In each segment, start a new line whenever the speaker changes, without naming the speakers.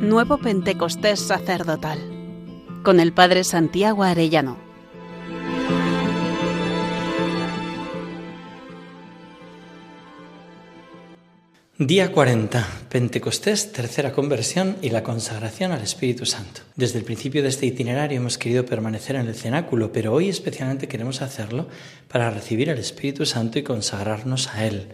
Nuevo Pentecostés sacerdotal con el Padre Santiago Arellano.
Día 40, Pentecostés, tercera conversión y la consagración al Espíritu Santo. Desde el principio de este itinerario hemos querido permanecer en el cenáculo, pero hoy especialmente queremos hacerlo para recibir al Espíritu Santo y consagrarnos a Él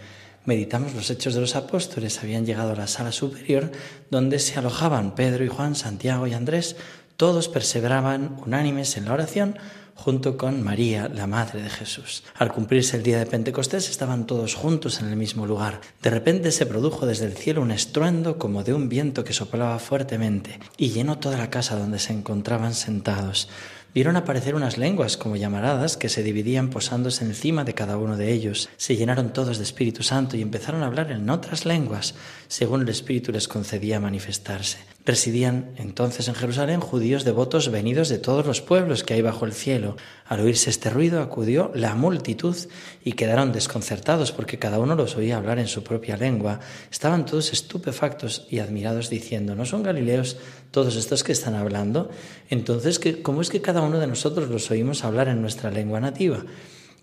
meditamos los hechos de los apóstoles, habían llegado a la sala superior donde se alojaban Pedro y Juan, Santiago y Andrés, todos perseveraban unánimes en la oración junto con María, la Madre de Jesús. Al cumplirse el día de Pentecostés estaban todos juntos en el mismo lugar. De repente se produjo desde el cielo un estruendo como de un viento que soplaba fuertemente y llenó toda la casa donde se encontraban sentados vieron aparecer unas lenguas como llamaradas que se dividían posándose encima de cada uno de ellos. Se llenaron todos de Espíritu Santo y empezaron a hablar en otras lenguas, según el Espíritu les concedía manifestarse. Residían entonces en Jerusalén judíos devotos venidos de todos los pueblos que hay bajo el cielo. Al oírse este ruido acudió la multitud y quedaron desconcertados porque cada uno los oía hablar en su propia lengua. Estaban todos estupefactos y admirados diciendo, ¿no son galileos todos estos que están hablando? Entonces, ¿cómo es que cada uno de nosotros los oímos hablar en nuestra lengua nativa?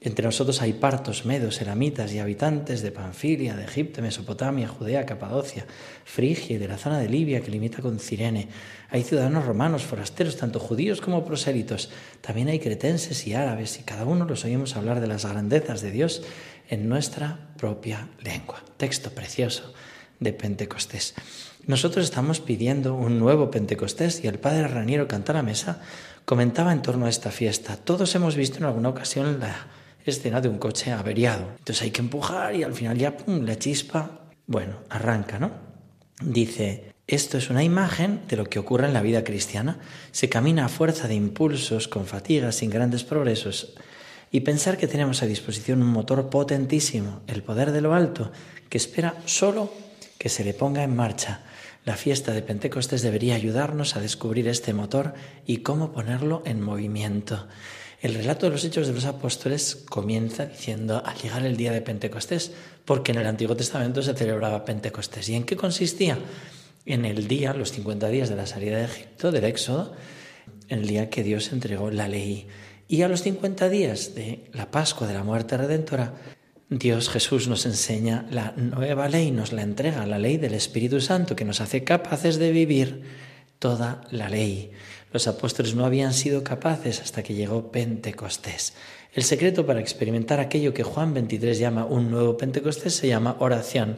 Entre nosotros hay partos, medos, eramitas y habitantes de Panfilia, de Egipto, Mesopotamia, Judea, Capadocia, Frigia y de la zona de Libia que limita con Cirene. Hay ciudadanos romanos, forasteros, tanto judíos como prosélitos. También hay cretenses y árabes y cada uno los oímos hablar de las grandezas de Dios en nuestra propia lengua. Texto precioso de Pentecostés. Nosotros estamos pidiendo un nuevo Pentecostés y el padre Raniero canta la mesa comentaba en torno a esta fiesta. Todos hemos visto en alguna ocasión la escena de un coche averiado. Entonces hay que empujar y al final ya, ¡pum!, la chispa, bueno, arranca, ¿no? Dice, esto es una imagen de lo que ocurre en la vida cristiana. Se camina a fuerza de impulsos, con fatiga, sin grandes progresos. Y pensar que tenemos a disposición un motor potentísimo, el poder de lo alto, que espera solo que se le ponga en marcha. La fiesta de Pentecostés debería ayudarnos a descubrir este motor y cómo ponerlo en movimiento. El relato de los hechos de los apóstoles comienza diciendo al llegar el día de Pentecostés, porque en el Antiguo Testamento se celebraba Pentecostés. ¿Y en qué consistía? En el día, los 50 días de la salida de Egipto, del Éxodo, el día que Dios entregó la ley. Y a los 50 días de la Pascua de la muerte redentora, Dios Jesús nos enseña la nueva ley, nos la entrega, la ley del Espíritu Santo, que nos hace capaces de vivir toda la ley. Los apóstoles no habían sido capaces hasta que llegó Pentecostés. El secreto para experimentar aquello que Juan 23 llama un nuevo Pentecostés se llama oración.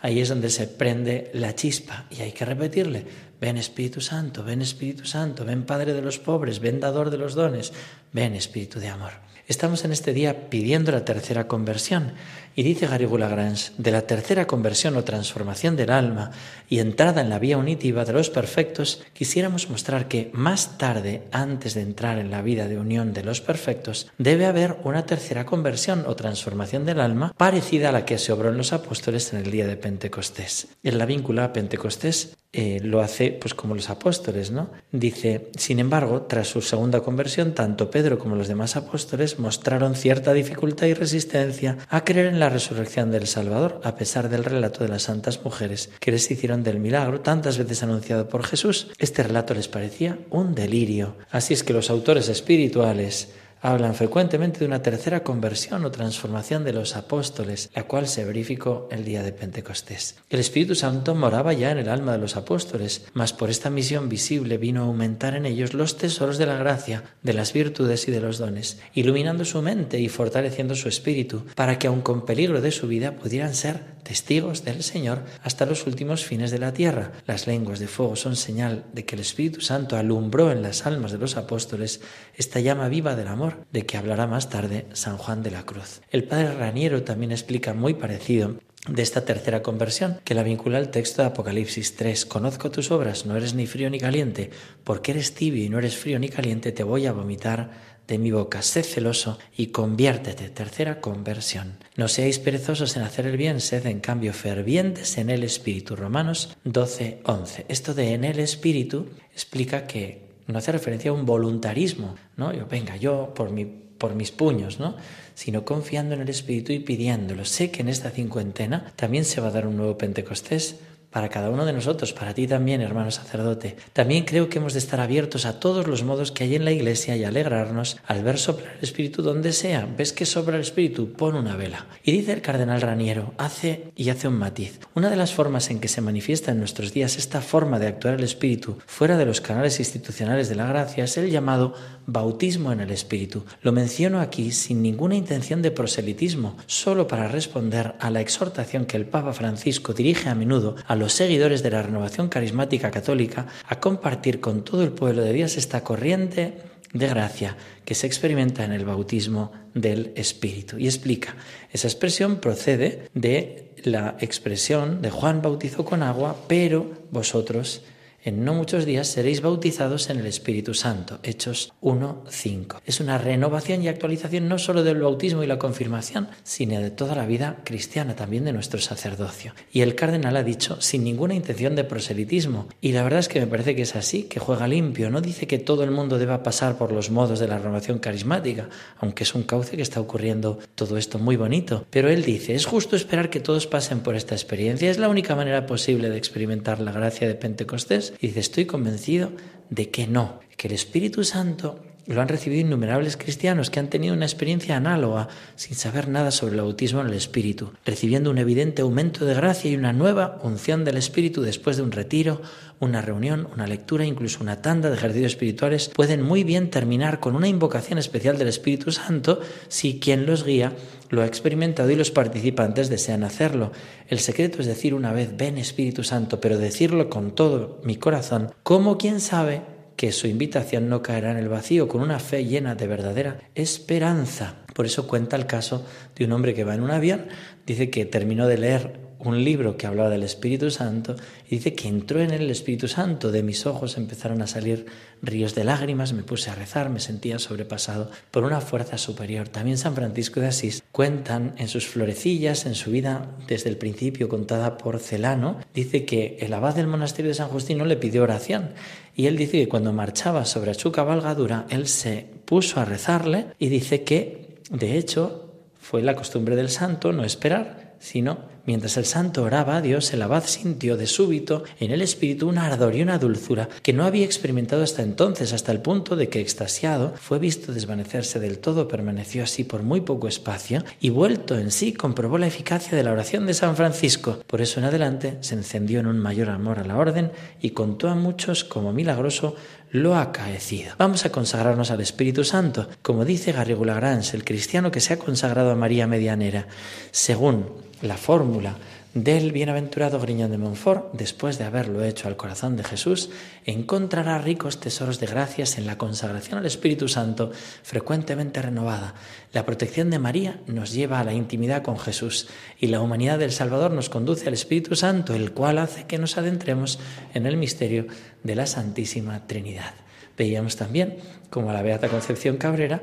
Ahí es donde se prende la chispa y hay que repetirle, ven Espíritu Santo, ven Espíritu Santo, ven Padre de los pobres, ven Dador de los dones, ven Espíritu de amor. Estamos en este día pidiendo la tercera conversión y dice Garrigou Lagrange, de la tercera conversión o transformación del alma y entrada en la vía unitiva de los perfectos, quisiéramos mostrar que más tarde, antes de entrar en la vida de unión de los perfectos, debe haber una tercera conversión o transformación del alma parecida a la que se obró en los apóstoles en el día de Pentecostés. En la víncula a Pentecostés eh, lo hace pues como los apóstoles, ¿no? Dice, sin embargo, tras su segunda conversión, tanto Pedro como los demás apóstoles mostraron cierta dificultad y resistencia a creer en la resurrección del Salvador, a pesar del relato de las santas mujeres que les hicieron del milagro tantas veces anunciado por Jesús. Este relato les parecía un delirio. Así es que los autores espirituales hablan frecuentemente de una tercera conversión o transformación de los apóstoles, la cual se verificó el día de Pentecostés. El Espíritu Santo moraba ya en el alma de los apóstoles, mas por esta misión visible vino a aumentar en ellos los tesoros de la gracia, de las virtudes y de los dones, iluminando su mente y fortaleciendo su espíritu, para que aun con peligro de su vida pudieran ser testigos del Señor hasta los últimos fines de la tierra. Las lenguas de fuego son señal de que el Espíritu Santo alumbró en las almas de los apóstoles esta llama viva del amor, de que hablará más tarde San Juan de la Cruz. El padre Raniero también explica muy parecido de esta tercera conversión, que la vincula al texto de Apocalipsis 3. Conozco tus obras, no eres ni frío ni caliente, porque eres tibio y no eres frío ni caliente, te voy a vomitar de mi boca. Sed celoso y conviértete. Tercera conversión. No seáis perezosos en hacer el bien, sed en cambio fervientes en el Espíritu. Romanos 12, 11. Esto de en el Espíritu explica que no hace referencia a un voluntarismo, ¿no? Yo, venga, yo por, mi, por mis puños, ¿no? Sino confiando en el Espíritu y pidiéndolo. Sé que en esta cincuentena también se va a dar un nuevo Pentecostés para cada uno de nosotros, para ti también, hermano sacerdote. También creo que hemos de estar abiertos a todos los modos que hay en la iglesia y alegrarnos al ver soplar el Espíritu donde sea. ¿Ves que sopla el Espíritu? Pon una vela. Y dice el cardenal Raniero, hace y hace un matiz. Una de las formas en que se manifiesta en nuestros días esta forma de actuar el Espíritu fuera de los canales institucionales de la gracia es el llamado bautismo en el Espíritu. Lo menciono aquí sin ninguna intención de proselitismo, solo para responder a la exhortación que el Papa Francisco dirige a menudo a los seguidores de la renovación carismática católica a compartir con todo el pueblo de Dios esta corriente de gracia que se experimenta en el bautismo del Espíritu. Y explica, esa expresión procede de la expresión de Juan bautizó con agua, pero vosotros en no muchos días seréis bautizados en el Espíritu Santo. Hechos 1.5. Es una renovación y actualización no solo del bautismo y la confirmación, sino de toda la vida cristiana, también de nuestro sacerdocio. Y el cardenal ha dicho, sin ninguna intención de proselitismo. Y la verdad es que me parece que es así, que juega limpio. No dice que todo el mundo deba pasar por los modos de la renovación carismática, aunque es un cauce que está ocurriendo todo esto muy bonito. Pero él dice, es justo esperar que todos pasen por esta experiencia. Es la única manera posible de experimentar la gracia de Pentecostés y dice, estoy convencido de que no, que el Espíritu Santo lo han recibido innumerables cristianos que han tenido una experiencia análoga sin saber nada sobre el bautismo en el Espíritu, recibiendo un evidente aumento de gracia y una nueva unción del Espíritu después de un retiro, una reunión, una lectura, incluso una tanda de ejercicios espirituales, pueden muy bien terminar con una invocación especial del Espíritu Santo si quien los guía lo ha experimentado y los participantes desean hacerlo. El secreto es decir una vez, ven Espíritu Santo, pero decirlo con todo mi corazón, como quien sabe que su invitación no caerá en el vacío, con una fe llena de verdadera esperanza. Por eso cuenta el caso de un hombre que va en un avión, dice que terminó de leer un libro que hablaba del Espíritu Santo y dice que entró en él el Espíritu Santo, de mis ojos empezaron a salir ríos de lágrimas, me puse a rezar, me sentía sobrepasado por una fuerza superior. También San Francisco de Asís cuentan en sus florecillas, en su vida desde el principio contada por Celano, dice que el abad del monasterio de San Justino le pidió oración y él dice que cuando marchaba sobre su cabalgadura, él se puso a rezarle y dice que, de hecho, fue la costumbre del santo no esperar, sino Mientras el santo oraba a Dios, el abad sintió de súbito en el espíritu un ardor y una dulzura que no había experimentado hasta entonces, hasta el punto de que, extasiado, fue visto desvanecerse del todo, permaneció así por muy poco espacio y, vuelto en sí, comprobó la eficacia de la oración de San Francisco. Por eso en adelante se encendió en un mayor amor a la orden y contó a muchos como milagroso lo acaecido. Vamos a consagrarnos al Espíritu Santo, como dice Garrigou Lagrange, el cristiano que se ha consagrado a María Medianera, según la fórmula del bienaventurado Griñón de Montfort, después de haberlo hecho al corazón de Jesús, encontrará ricos tesoros de gracias en la consagración al Espíritu Santo frecuentemente renovada. La protección de María nos lleva a la intimidad con Jesús y la humanidad del Salvador nos conduce al Espíritu Santo, el cual hace que nos adentremos en el misterio de la Santísima Trinidad. Veíamos también como a la Beata Concepción Cabrera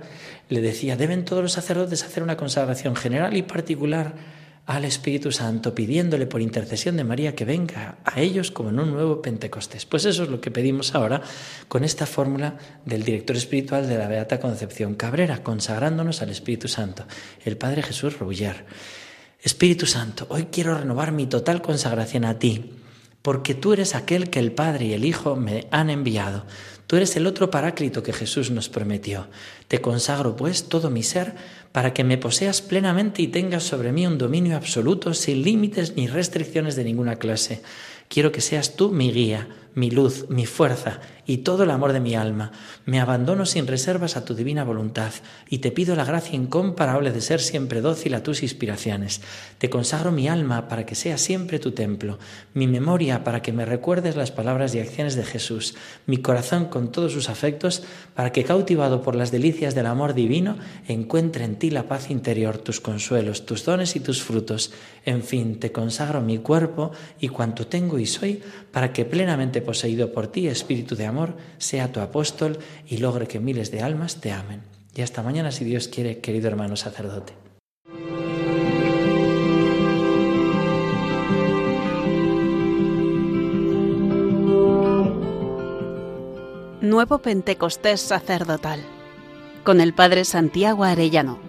le decía, deben todos los sacerdotes hacer una consagración general y particular al Espíritu Santo, pidiéndole por intercesión de María que venga a ellos como en un nuevo Pentecostés. Pues eso es lo que pedimos ahora con esta fórmula del director espiritual de la Beata Concepción Cabrera, consagrándonos al Espíritu Santo, el Padre Jesús Ruller. Espíritu Santo, hoy quiero renovar mi total consagración a ti, porque tú eres aquel que el Padre y el Hijo me han enviado. Tú eres el otro paráclito que Jesús nos prometió. Te consagro, pues, todo mi ser para que me poseas plenamente y tengas sobre mí un dominio absoluto, sin límites ni restricciones de ninguna clase. Quiero que seas tú mi guía, mi luz, mi fuerza y todo el amor de mi alma. Me abandono sin reservas a tu divina voluntad y te pido la gracia incomparable de ser siempre dócil a tus inspiraciones. Te consagro mi alma para que sea siempre tu templo, mi memoria para que me recuerdes las palabras y acciones de Jesús, mi corazón con todos sus afectos para que cautivado por las delicias del amor divino encuentre en ti la paz interior, tus consuelos, tus dones y tus frutos. En fin, te consagro mi cuerpo y cuanto tengo y soy para que plenamente poseído por ti, Espíritu de amor, sea tu apóstol y logre que miles de almas te amen. Y hasta mañana, si Dios quiere, querido hermano sacerdote.
Nuevo Pentecostés sacerdotal con el Padre Santiago Arellano.